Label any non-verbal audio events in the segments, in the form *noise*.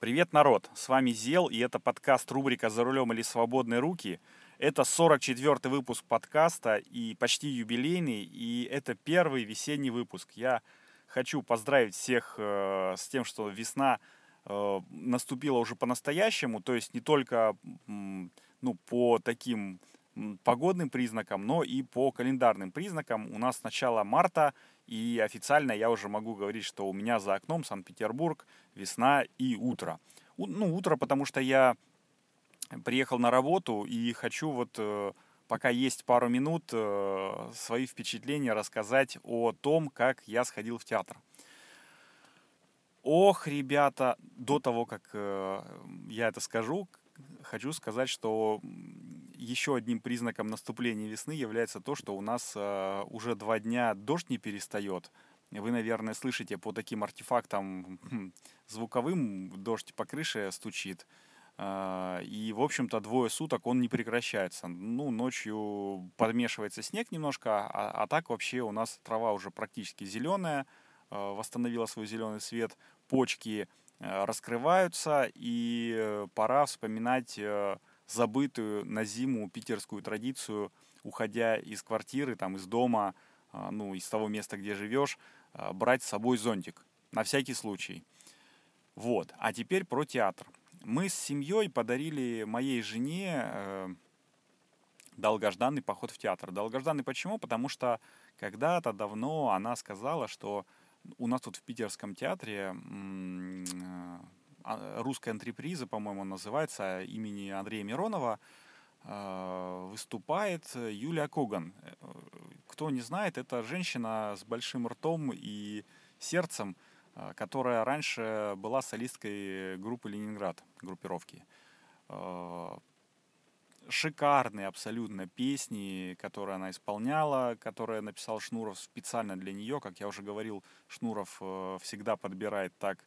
Привет, народ! С вами Зел, и это подкаст рубрика «За рулем или свободные руки». Это 44-й выпуск подкаста и почти юбилейный, и это первый весенний выпуск. Я хочу поздравить всех э, с тем, что весна э, наступила уже по-настоящему, то есть не только ну, по таким погодным признакам, но и по календарным признакам. У нас с начала марта, и официально я уже могу говорить, что у меня за окном Санкт-Петербург, весна и утро. Ну, утро, потому что я приехал на работу и хочу вот э, пока есть пару минут э, свои впечатления рассказать о том, как я сходил в театр. Ох, ребята, до того, как э, я это скажу, хочу сказать, что еще одним признаком наступления весны является то, что у нас э, уже два дня дождь не перестает. Вы, наверное, слышите по таким артефактам хм, звуковым дождь по крыше стучит. Э, и, в общем-то, двое суток он не прекращается. Ну, ночью подмешивается снег немножко, а, а так вообще у нас трава уже практически зеленая, э, восстановила свой зеленый свет, почки раскрываются, и э, пора вспоминать э, забытую на зиму питерскую традицию, уходя из квартиры, там, из дома, ну, из того места, где живешь, брать с собой зонтик, на всякий случай. Вот, а теперь про театр. Мы с семьей подарили моей жене долгожданный поход в театр. Долгожданный почему? Потому что когда-то давно она сказала, что у нас тут в питерском театре а, русская антреприза, по-моему, называется, имени Андрея Миронова, а, выступает Юлия Коган. Кто не знает, это женщина с большим ртом и сердцем, а, которая раньше была солисткой группы «Ленинград», группировки шикарные абсолютно песни, которые она исполняла, которые написал Шнуров специально для нее. Как я уже говорил, Шнуров э, всегда подбирает так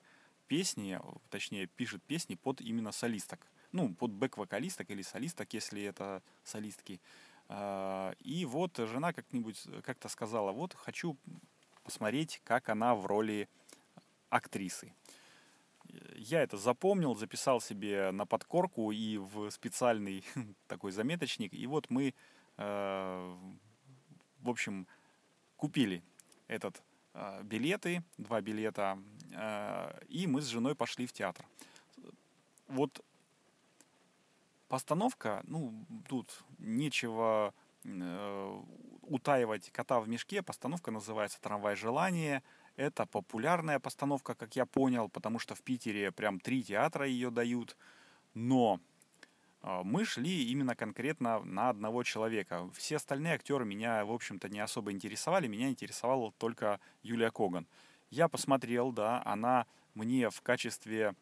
песни, точнее пишет песни под именно солисток. Ну, под бэк-вокалисток или солисток, если это солистки. А, и вот жена как-нибудь как-то сказала, вот хочу посмотреть, как она в роли актрисы я это запомнил, записал себе на подкорку и в специальный *laughs* такой заметочник. И вот мы, э, в общем, купили этот билеты, два билета, э, и мы с женой пошли в театр. Вот постановка, ну, тут нечего э, утаивать кота в мешке. Постановка называется «Трамвай желания». Это популярная постановка, как я понял, потому что в Питере прям три театра ее дают. Но мы шли именно конкретно на одного человека. Все остальные актеры меня, в общем-то, не особо интересовали. Меня интересовала только Юлия Коган. Я посмотрел, да, она мне в качестве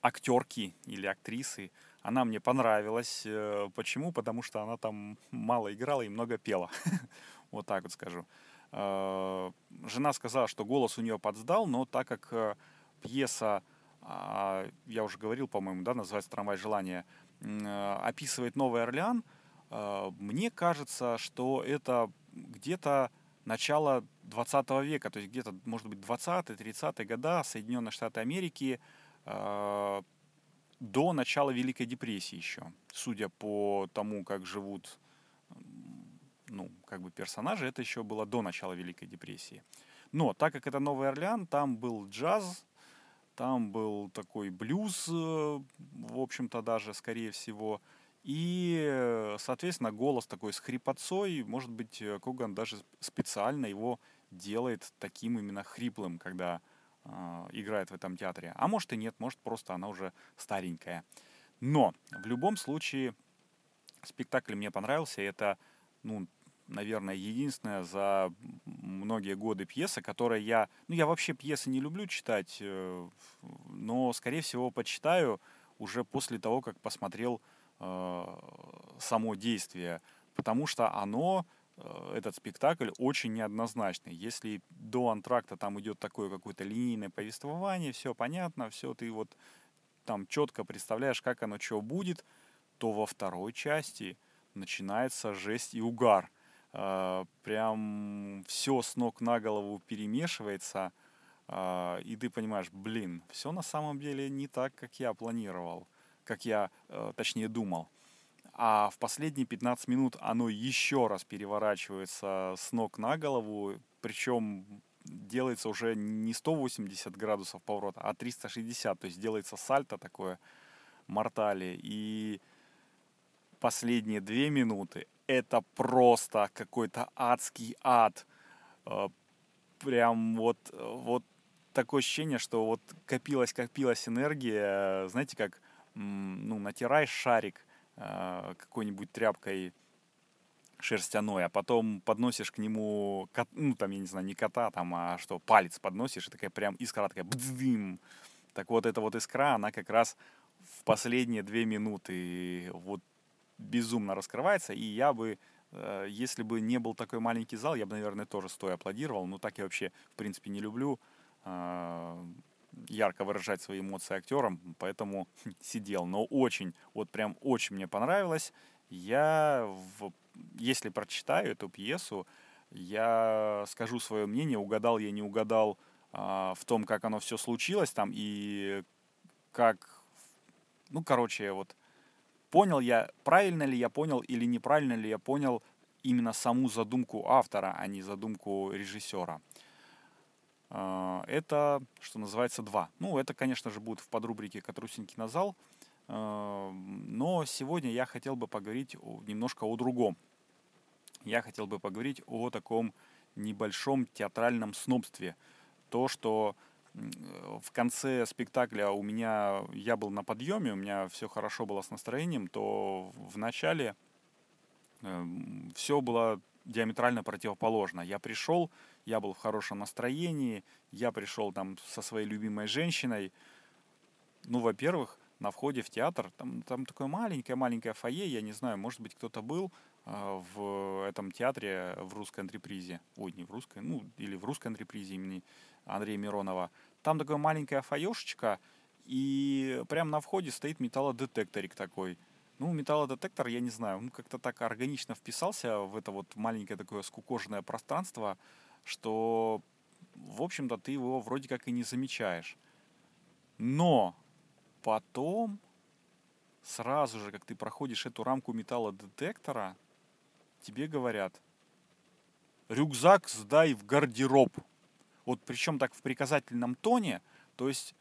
актерки или актрисы, она мне понравилась. Э, почему? Потому что она там мало играла и много пела. *laughs* Вот так вот скажу. Э, жена сказала, что голос у нее подсдал, но так как э, пьеса, а, я уже говорил, по-моему, да, называется «Трамвай желания», описывает Новый Орлеан, мне кажется, что это где-то начало 20 века, то есть где-то, может быть, 20-30-е года Соединенные Штаты Америки до начала Великой депрессии еще, судя по тому, как живут ну, как бы персонажи, это еще было до начала Великой депрессии. Но так как это Новый Орлеан, там был джаз, там был такой блюз, э, в общем-то даже, скорее всего, и, соответственно, голос такой с хрипотцой, может быть, э, Коган даже специально его делает таким именно хриплым, когда э, играет в этом театре. А может и нет, может просто она уже старенькая. Но в любом случае спектакль мне понравился. Это ну, наверное, единственная за многие годы пьеса, которая я... Ну, я вообще пьесы не люблю читать, э, но, скорее всего, почитаю уже после того, как посмотрел э, само действие, потому что оно, э, этот спектакль, очень неоднозначный. Если до антракта там идет такое какое-то линейное повествование, все понятно, все ты вот там четко представляешь, как оно что будет, то во второй части начинается жесть и угар – прям все с ног на голову перемешивается. э, и ты понимаешь, блин, все на самом деле не так, как я планировал, как я, э, точнее, думал. А в последние 15 минут оно еще раз переворачивается с ног на голову, причем делается уже не 180 градусов поворота, а 360, то есть делается сальто такое, мортали, и последние две минуты это просто какой-то адский ад. Э, прям вот, вот такое ощущение, что вот копилась, копилась энергия, знаете, как, ну, натираешь шарик э, какой-нибудь тряпкой шерстяной, а потом подносишь к нему, кот, ну, там, я не знаю, не кота, там, а что, палец подносишь, и такая прям искра такая, бдзым. Так вот, эта вот искра, она как раз в последние две минуты вот безумно раскрывается, и я бы, э, если бы не был такой маленький зал, я бы, наверное, тоже стоя аплодировал, но так я вообще, в принципе, не люблю э, ярко выражать свои эмоции актерам, поэтому *laughs* сидел, но очень, вот прям очень мне понравилось. Я, в, если прочитаю эту пьесу, я скажу свое мнение, угадал я, не угадал а, в том, как оно все случилось там и как, ну, короче, вот понял я, правильно ли я понял или неправильно ли я понял именно саму задумку автора, а не задумку режиссера. А, это, что называется, два. Ну, это, конечно же, будет в подрубрике «Катрусин кинозал», а, но сегодня я хотел бы поговорить немножко о другом. Я хотел бы поговорить о таком небольшом театральном снобстве. То, что в конце спектакля у меня, я был на подъеме, у меня все хорошо было с настроением, то в начале э, все было диаметрально противоположно. Я пришел, я был в хорошем настроении, я пришел там со своей любимой женщиной. Ну, во-первых, на входе в театр, там, там такое маленькое-маленькое фойе, я не знаю, может быть, кто-то был э, в этом театре в русской антрепризе, ой, не в русской, ну, или в русской антрепризе имени Андрея Миронова. Там такая маленькая фаешечка, и прямо на входе стоит металлодетекторик такой. Ну, металлодетектор, я не знаю, он как-то так органично вписался в это вот маленькое такое скукоженное пространство, что, в общем-то, ты его вроде как и не замечаешь. Но потом, сразу же, как ты проходишь эту рамку металлодетектора, тебе говорят, рюкзак сдай в гардероб. Вот причем так в приказательном тоне, то есть,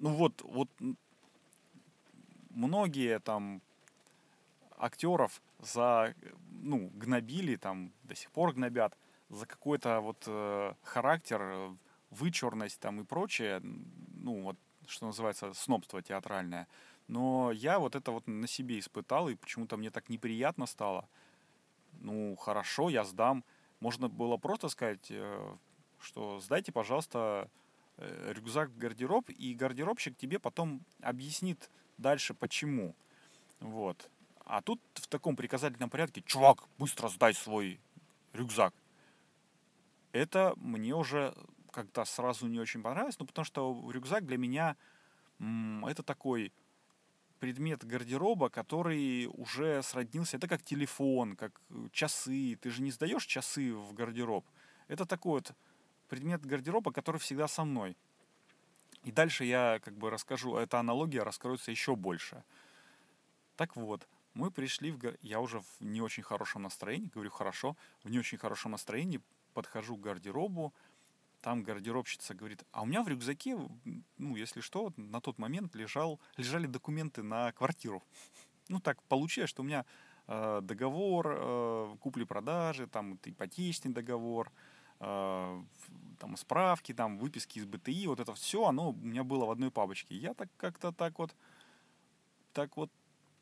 ну вот, вот многие там актеров за, ну, гнобили, там, до сих пор гнобят, за какой-то вот э, характер, вычурность там и прочее, ну, вот, что называется, снобство театральное. Но я вот это вот на себе испытал, и почему-то мне так неприятно стало. Ну, хорошо, я сдам. Можно было просто сказать, э, что сдайте, пожалуйста, э, рюкзак в гардероб, и гардеробщик тебе потом объяснит дальше почему. Вот. А тут в таком приказательном порядке, чувак, быстро сдай свой рюкзак. Это мне уже как-то сразу не очень понравилось, ну потому что рюкзак для меня это такой предмет гардероба, который уже сроднился. Это как телефон, как часы. Ты же не сдаешь часы в гардероб. Это такой вот предмет гардероба, который всегда со мной. И дальше я как бы расскажу, эта аналогия раскроется еще больше. Так вот, мы пришли в... Я уже в не очень хорошем настроении, говорю хорошо, в не очень хорошем настроении подхожу к гардеробу, там гардеробщица говорит, а у меня в рюкзаке, ну, если что, на тот момент лежал, лежали документы на квартиру. *laughs* Ну, так получилось, что у меня э, договор э, купли-продажи, там ипотечный договор, э, там справки, там выписки из БТИ, вот это все, оно у меня было в одной папочке. Я так как-то так вот, так вот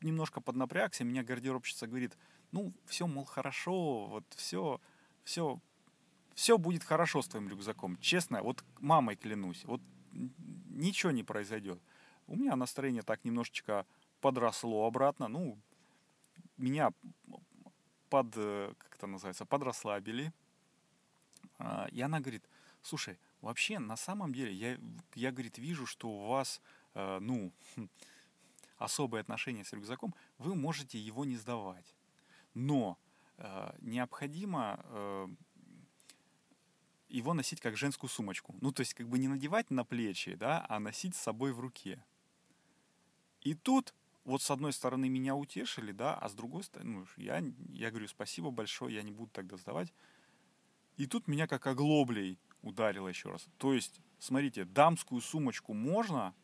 немножко поднапрягся, меня гардеробщица говорит, ну, все, мол, хорошо, вот все, все, все будет хорошо с твоим рюкзаком, честно, вот мамой клянусь, вот ничего не произойдет. У меня настроение так немножечко подросло обратно, ну, меня под, э, как это называется, подрасслабили. А, и она говорит, слушай, вообще на самом деле я, я говорит, вижу, что у вас, э, ну, особые отношения с рюкзаком, вы можете его не сдавать. Но э, необходимо, его носить как женскую сумочку. Ну, то есть, как бы не надевать на плечи, да, а носить с собой в руке. И тут вот с одной стороны меня утешили, да, а с другой стороны, ну, я, я говорю, спасибо большое, я не буду тогда сдавать. И тут меня как оглоблей ударило еще раз. То есть, смотрите, дамскую сумочку можно,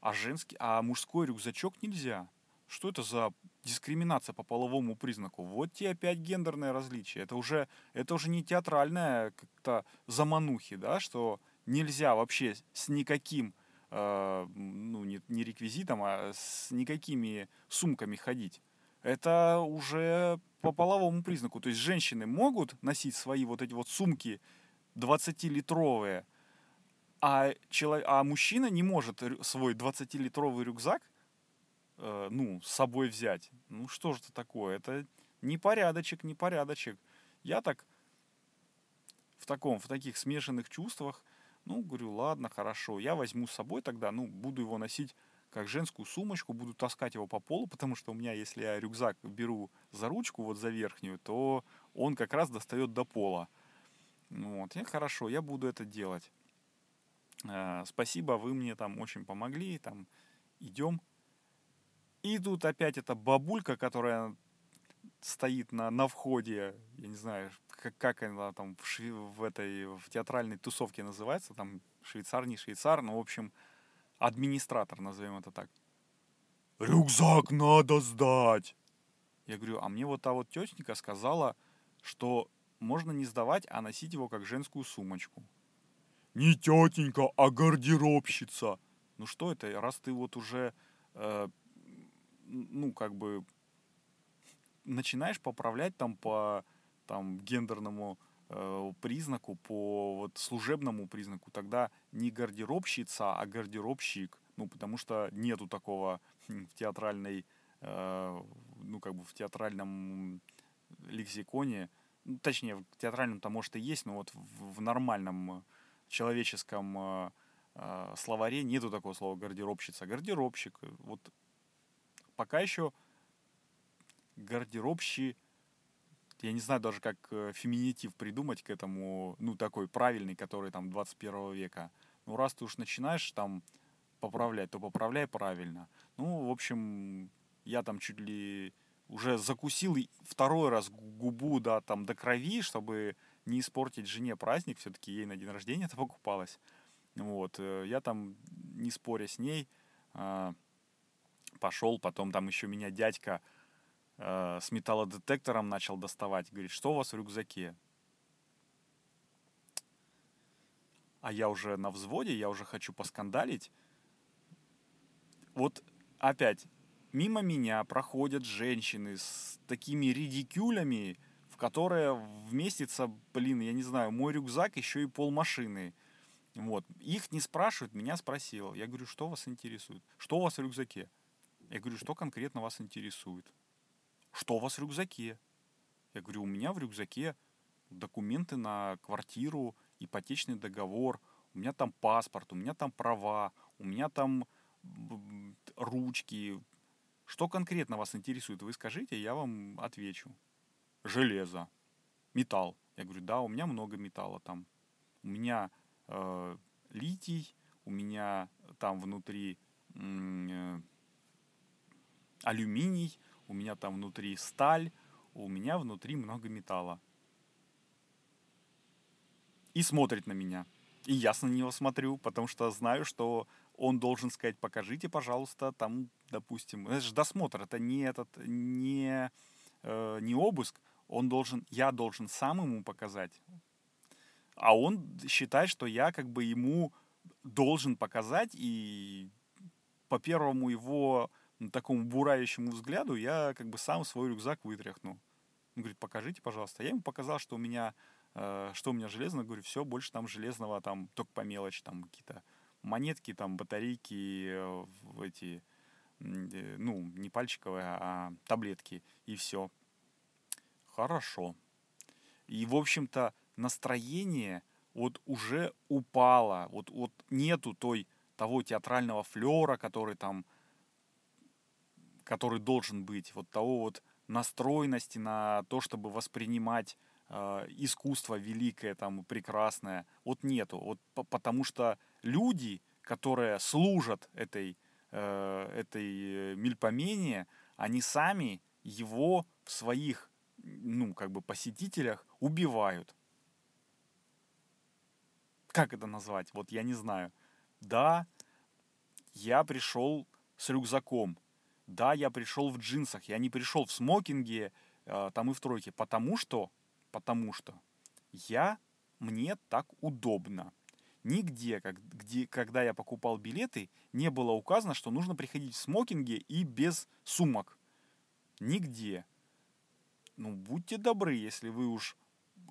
а женский, а мужской рюкзачок нельзя. Что это за дискриминация по половому признаку? Вот тебе опять гендерное различие. Это уже, это уже не театральная как-то заманухи, да, что нельзя вообще с никаким Э, ну, не, не реквизитом, а с никакими сумками ходить. Это уже по половому признаку. То есть женщины могут носить свои вот эти вот сумки 20-литровые, а, человек, а мужчина не может свой 20-литровый рюкзак э, ну, с собой взять. Ну что же это такое? Это непорядочек, непорядочек. Я так в таком, в таких смешанных чувствах – ну, говорю, ладно, хорошо, я возьму с собой тогда, ну, буду его носить как женскую сумочку, буду таскать его по полу, потому что у меня, если я рюкзак беру за ручку, вот за верхнюю, то он как раз достает до пола. Вот, и хорошо, я буду это делать. Э, спасибо, вы мне там очень помогли, там, идем. И тут опять эта бабулька, которая стоит на, на входе, я не знаю, как, как она там в, шве, в этой в театральной тусовке называется, там швейцар, не швейцар, но, в общем, администратор, назовем это так. Рюкзак надо сдать. Я говорю, а мне вот та вот тетенька сказала, что можно не сдавать, а носить его как женскую сумочку. Не тетенька, а гардеробщица. Ну что это, раз ты вот уже, э, ну как бы начинаешь поправлять там по там гендерному э, признаку, по вот служебному признаку, тогда не гардеробщица, а гардеробщик. Ну, потому что нету такого в театральной, э, ну, как бы в театральном лексиконе, ну, точнее, в театральном-то, может, и есть, но вот в, в нормальном человеческом э, э, словаре нету такого слова гардеробщица. Гардеробщик. Вот пока еще гардеробщи, я не знаю даже, как э, феминитив придумать к этому, ну, такой правильный, который там 21 века. Ну, раз ты уж начинаешь там поправлять, то поправляй правильно. Ну, в общем, я там чуть ли уже закусил второй раз губу, да, там до крови, чтобы не испортить жене праздник, все-таки ей на день рождения это покупалось. Вот, э, я там, не споря с ней, а, пошел, потом там еще меня дядька э, с металлодетектором начал доставать. Говорит, что у вас в рюкзаке? А я уже на взводе, я уже хочу поскандалить. Вот опять, мимо меня проходят женщины с такими редикюлями, в которые вместится, блин, я не знаю, мой рюкзак, еще и пол машины. Вот. Их не спрашивают, меня спросил. Я говорю, что вас интересует? Что у вас в рюкзаке? Я говорю, что конкретно вас интересует? что у вас в рюкзаке? Я говорю, у меня в рюкзаке документы на квартиру, ипотечный договор, у меня там паспорт, у меня там права, у меня там ручки. Что конкретно вас интересует, вы скажите, я вам отвечу. Железо, металл. Я говорю, да, у меня много металла там. У меня э, литий, у меня там внутри э, алюминий, у меня там внутри сталь, у меня внутри много металла. И смотрит на меня. И ясно на него смотрю, потому что знаю, что он должен сказать, покажите, пожалуйста, там, допустим, это же досмотр, это не этот, не, э, не обыск, он должен, я должен сам ему показать. А он считает, что я как бы ему должен показать, и по первому его такому бурающему взгляду я как бы сам свой рюкзак вытряхнул. Он говорит, покажите, пожалуйста. Я ему показал, что у меня, э, что у меня железно. Говорю, все, больше там железного, там только по мелочи, там какие-то монетки, там батарейки, э, эти, э, ну, не пальчиковые, а таблетки, и все. Хорошо. И, в общем-то, настроение вот уже упало. Вот, вот нету той, того театрального флера, который там который должен быть, вот того вот настроенности на то, чтобы воспринимать э, искусство великое, там, прекрасное. Вот нету. Вот потому что люди, которые служат этой, э, этой мельпомене, они сами его в своих, ну, как бы посетителях убивают. Как это назвать? Вот я не знаю. Да, я пришел с рюкзаком. Да, я пришел в джинсах. Я не пришел в смокинге, э, там и в тройке. Потому что, потому что я, мне так удобно. Нигде, как, где, когда я покупал билеты, не было указано, что нужно приходить в смокинге и без сумок. Нигде. Ну, будьте добры, если вы уж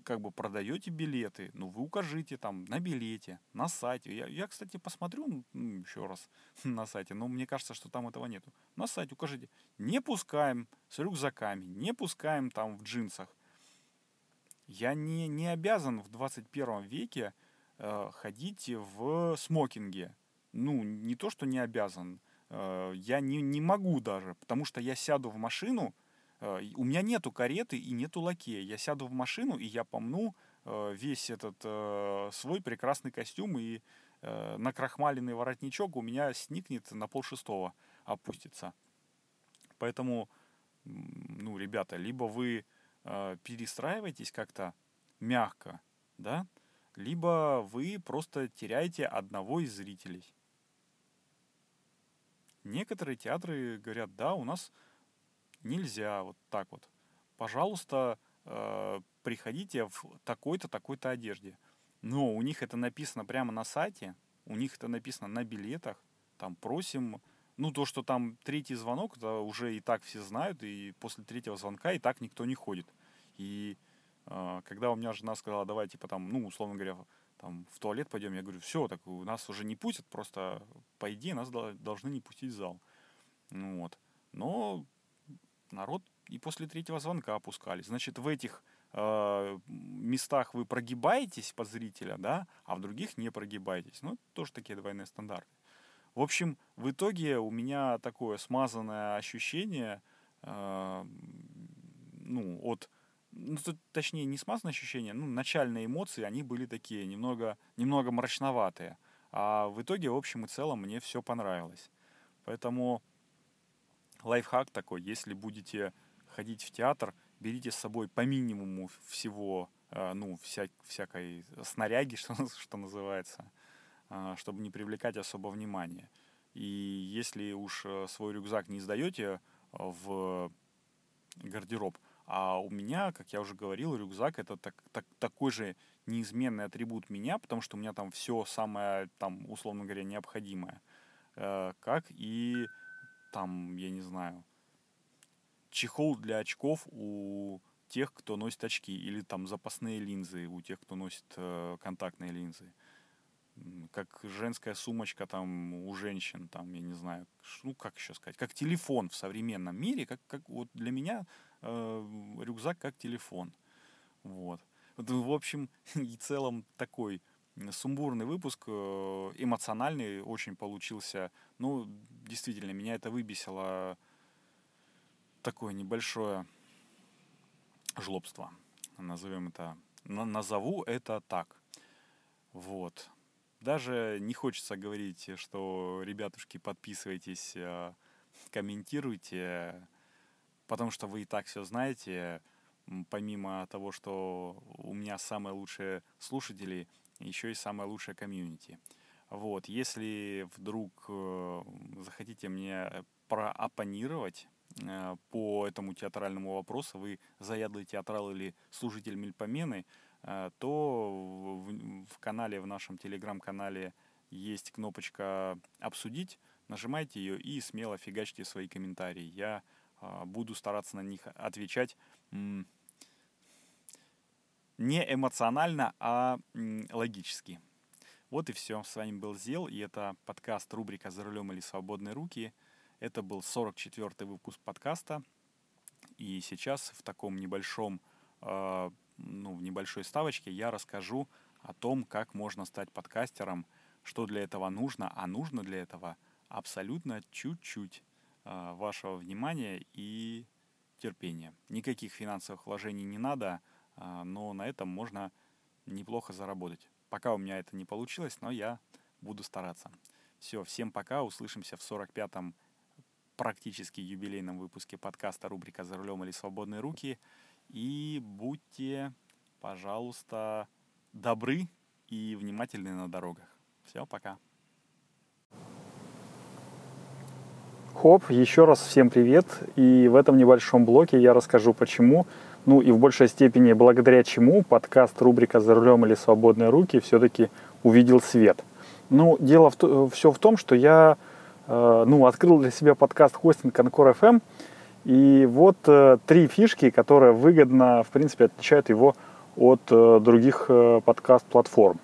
как бы продаете билеты, ну вы укажите там на билете, на сайте. Я, я кстати, посмотрю ну, еще раз *laughs* на сайте, но мне кажется, что там этого нету. На сайте укажите. Не пускаем с рюкзаками, не пускаем там в джинсах. Я не, не обязан в 21 веке э, ходить в смокинге. Ну, не то, что не обязан. Э, я не, не могу даже, потому что я сяду в машину, у меня нету кареты и нету лакея. Я сяду в машину и я помну э, весь этот э, свой прекрасный костюм и накрахмаленный воротничок у меня сникнет на пол шестого опустится. Поэтому, ну, ребята, либо вы перестраиваетесь как-то мягко, да, либо вы просто теряете одного из зрителей. Некоторые театры говорят, да, у нас нельзя вот так вот. Пожалуйста, э, приходите в такой-то, такой-то одежде. Но у них это написано прямо на сайте, у них это написано на билетах, там просим, ну то, что там третий звонок, это уже и так все знают, и после третьего звонка и так никто не ходит. И э, когда у меня жена сказала, давай, типа там, ну, условно говоря, там в туалет пойдем, я говорю, все, так у нас уже не пустят, просто по идее нас должны не пустить в зал. Ну вот. Но народ и после третьего звонка опускались. Значит, в этих э, местах вы прогибаетесь под зрителя, да, а в других не прогибаетесь. Ну, тоже такие двойные стандарты. В общем, в итоге у меня такое смазанное ощущение, э, ну, от, ну, точнее, не смазанное ощущение, ну, начальные эмоции, они были такие, немного, немного мрачноватые. А в итоге, в общем и целом, мне все понравилось. Поэтому лайфхак такой, если будете ходить в театр, берите с собой по минимуму всего, э, ну, вся, всякой снаряги, *laughs* что, что называется, э, чтобы не привлекать особо внимания. И если уж э, свой рюкзак не сдаете в гардероб, а у меня, как я уже говорил, рюкзак это так, так, такой же неизменный атрибут меня, потому что у меня там все самое, там, условно говоря, необходимое, как и там, я не знаю, чехол для очков у тех, кто носит очки, или там запасные линзы у тех, кто носит э, контактные линзы. Как женская сумочка там у женщин, там, я не знаю, ну как еще сказать, как телефон в современном мире, как, как вот для меня э, рюкзак как телефон. Вот. В общем *laughs* и целом такой сумбурный выпуск, э, эмоциональный очень получился. Ну, действительно, меня это выбесило такое небольшое жлобство. Назовем это, назову это так. Вот. Даже не хочется говорить, что, ребятушки, подписывайтесь, э, комментируйте, потому что вы и так все знаете. Помимо того, что у меня самые лучшие слушатели – еще и самое лучшее комьюнити. Вот, если вдруг э, захотите мне проопонировать э, по этому театральному вопросу, вы заядлый театрал или служитель Мельпомены, э, то в, в канале, в нашем телеграм-канале есть кнопочка «Обсудить», нажимайте ее и смело фигачьте свои комментарии. Я э, буду стараться на них отвечать не эмоционально, а логически. Вот и все. С вами был Зел, и это подкаст рубрика «За рулем или свободные руки». Это был 44-й выпуск подкаста. И сейчас в таком небольшом, э, ну, в небольшой ставочке я расскажу о том, как можно стать подкастером, что для этого нужно, а нужно для этого абсолютно чуть-чуть э, вашего внимания и терпения. Никаких финансовых вложений не надо – но на этом можно неплохо заработать. Пока у меня это не получилось, но я буду стараться. Все, всем пока, услышимся в 45-м практически юбилейном выпуске подкаста рубрика «За рулем или свободные руки». И будьте, пожалуйста, добры и внимательны на дорогах. Все, пока. Хоп, еще раз всем привет. И в этом небольшом блоке я расскажу, почему, ну и в большей степени благодаря чему подкаст рубрика «За рулем или свободные руки» все-таки увидел свет. Ну, дело в, все в том, что я э, ну, открыл для себя подкаст хостинг Анкор FM, и вот э, три фишки, которые выгодно, в принципе, отличают его от э, других э, подкаст-платформ.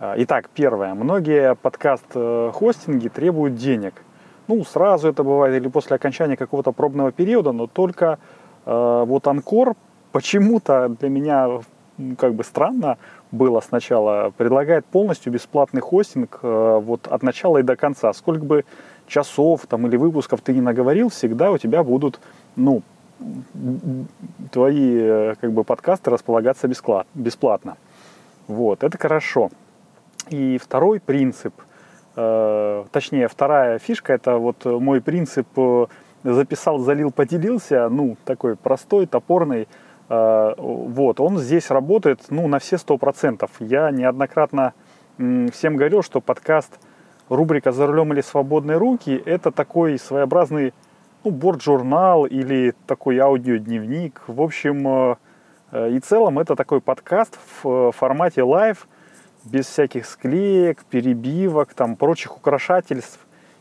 Э, итак, первое. Многие подкаст-хостинги требуют денег. Ну, сразу это бывает или после окончания какого-то пробного периода, но только э, вот Анкор почему-то для меня как бы странно было сначала, предлагает полностью бесплатный хостинг э, вот от начала и до конца. Сколько бы часов там или выпусков ты не наговорил, всегда у тебя будут, ну, твои э, как бы подкасты располагаться бесплатно. Вот, это хорошо. И второй принцип, э, точнее, вторая фишка, это вот мой принцип э, записал, залил, поделился, ну, такой простой, топорный, э, вот, он здесь работает, ну, на все сто процентов. Я неоднократно всем говорил, что подкаст – рубрика «За рулем или свободные руки» — это такой своеобразный ну, борт-журнал или такой аудиодневник. В общем э, э, и целом это такой подкаст в формате live, без всяких склеек, перебивок, там, прочих украшательств.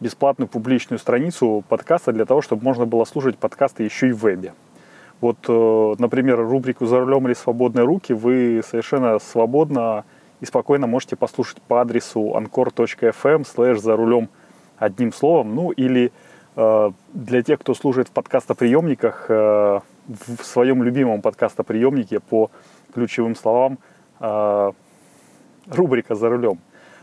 бесплатную публичную страницу подкаста для того, чтобы можно было слушать подкасты еще и в вебе. Вот, э, например, рубрику «За рулем или свободные руки» вы совершенно свободно и спокойно можете послушать по адресу anchor.fm slash «За рулем» одним словом, ну или Э, для тех, кто служит в подкастоприемниках, э, в своем любимом подкастоприемнике по ключевым словам рубрика «За рулем».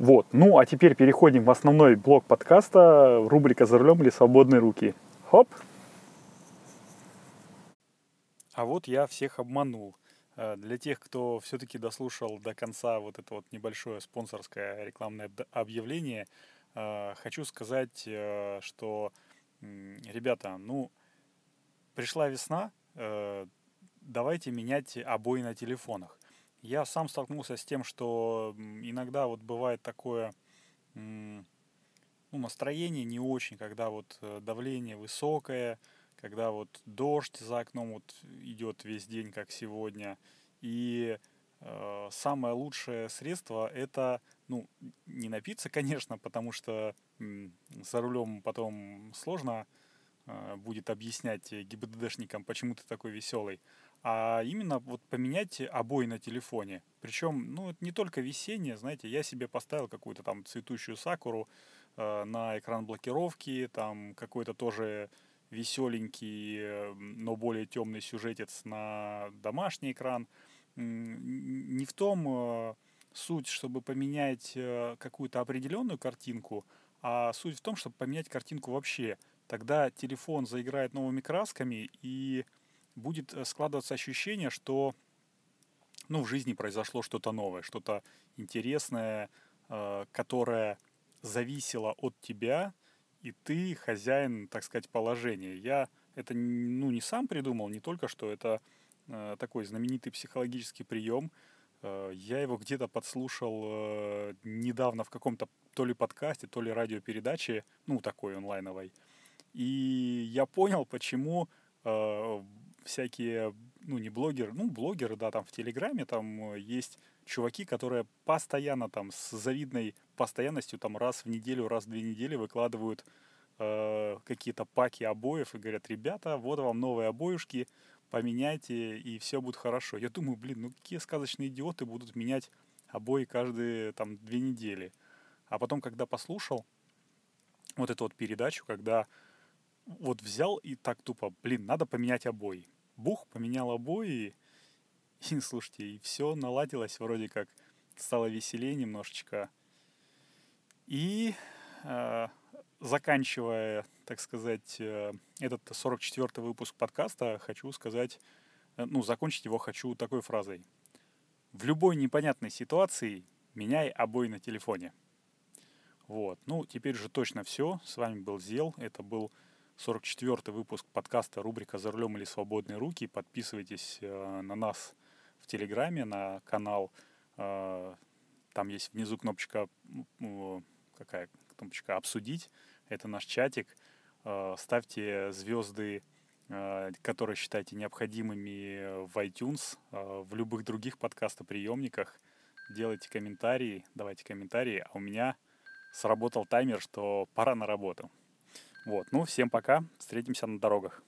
Вот. Ну, а теперь переходим в основной блок подкаста, рубрика «За рулем или свободные руки». Хоп! А вот я всех обманул. Э, для тех, кто все-таки дослушал до конца вот это вот небольшое спонсорское рекламное объявление, э, хочу сказать, э, что ребята, ну, пришла весна, давайте менять обои на телефонах. Я сам столкнулся с тем, что иногда вот бывает такое ну, настроение не очень, когда вот э, давление высокое, когда вот дождь за окном вот идет весь день, как сегодня. И э, самое лучшее средство это, ну, не напиться, *laughs* конечно, потому что э, за рулем потом сложно э, будет объяснять ГИБДДшникам, почему ты такой веселый а именно вот поменять обои на телефоне. Причем, ну, не только весеннее, знаете, я себе поставил какую-то там цветущую сакуру э, на экран блокировки, там какой-то тоже веселенький, но более темный сюжетец на домашний экран. Не в том э, суть, чтобы поменять э, какую-то определенную картинку, а суть в том, чтобы поменять картинку вообще. Тогда телефон заиграет новыми красками и будет э, складываться ощущение, что ну, в жизни произошло что-то новое, что-то интересное, э, которое зависело от тебя, и ты хозяин, так сказать, положения. Я это ну, не сам придумал, не только что, это э, такой знаменитый психологический прием. Я его где-то подслушал недавно в каком-то то ли подкасте, то ли радиопередаче, ну, такой онлайновой. И я понял, почему всякие, ну, не блогеры, ну, блогеры, да, там в Телеграме там э, есть чуваки, которые постоянно там с завидной постоянностью там раз в неделю, раз в две недели выкладывают э, какие-то паки обоев и говорят, ребята, вот вам новые обоюшки, поменяйте, и все будет хорошо. Я думаю, блин, ну какие сказочные идиоты будут менять обои каждые там две недели. А потом, когда послушал вот эту вот передачу, когда вот взял и так тупо, блин, надо поменять обои. Бух, поменял обои, *laughs* и, слушайте, и все наладилось вроде как, стало веселее немножечко. И э, заканчивая, так сказать, э, этот 44-й выпуск подкаста, хочу сказать, э, ну, закончить его хочу такой фразой. В любой непонятной ситуации меняй обои на телефоне. Вот. Ну, теперь же точно все. С вами был Зел. Это был 44 выпуск подкаста рубрика «За рулем или свободные руки». Подписывайтесь э, на нас в Телеграме, на канал. Э, там есть внизу кнопочка, какая кнопочка «Обсудить». Это наш чатик. Э, ставьте звезды, которые считаете необходимыми в iTunes, в любых других подкастоприемниках. Делайте комментарии, давайте комментарии. А у меня сработал таймер, что пора на работу. Вот, ну, всем пока, встретимся на дорогах.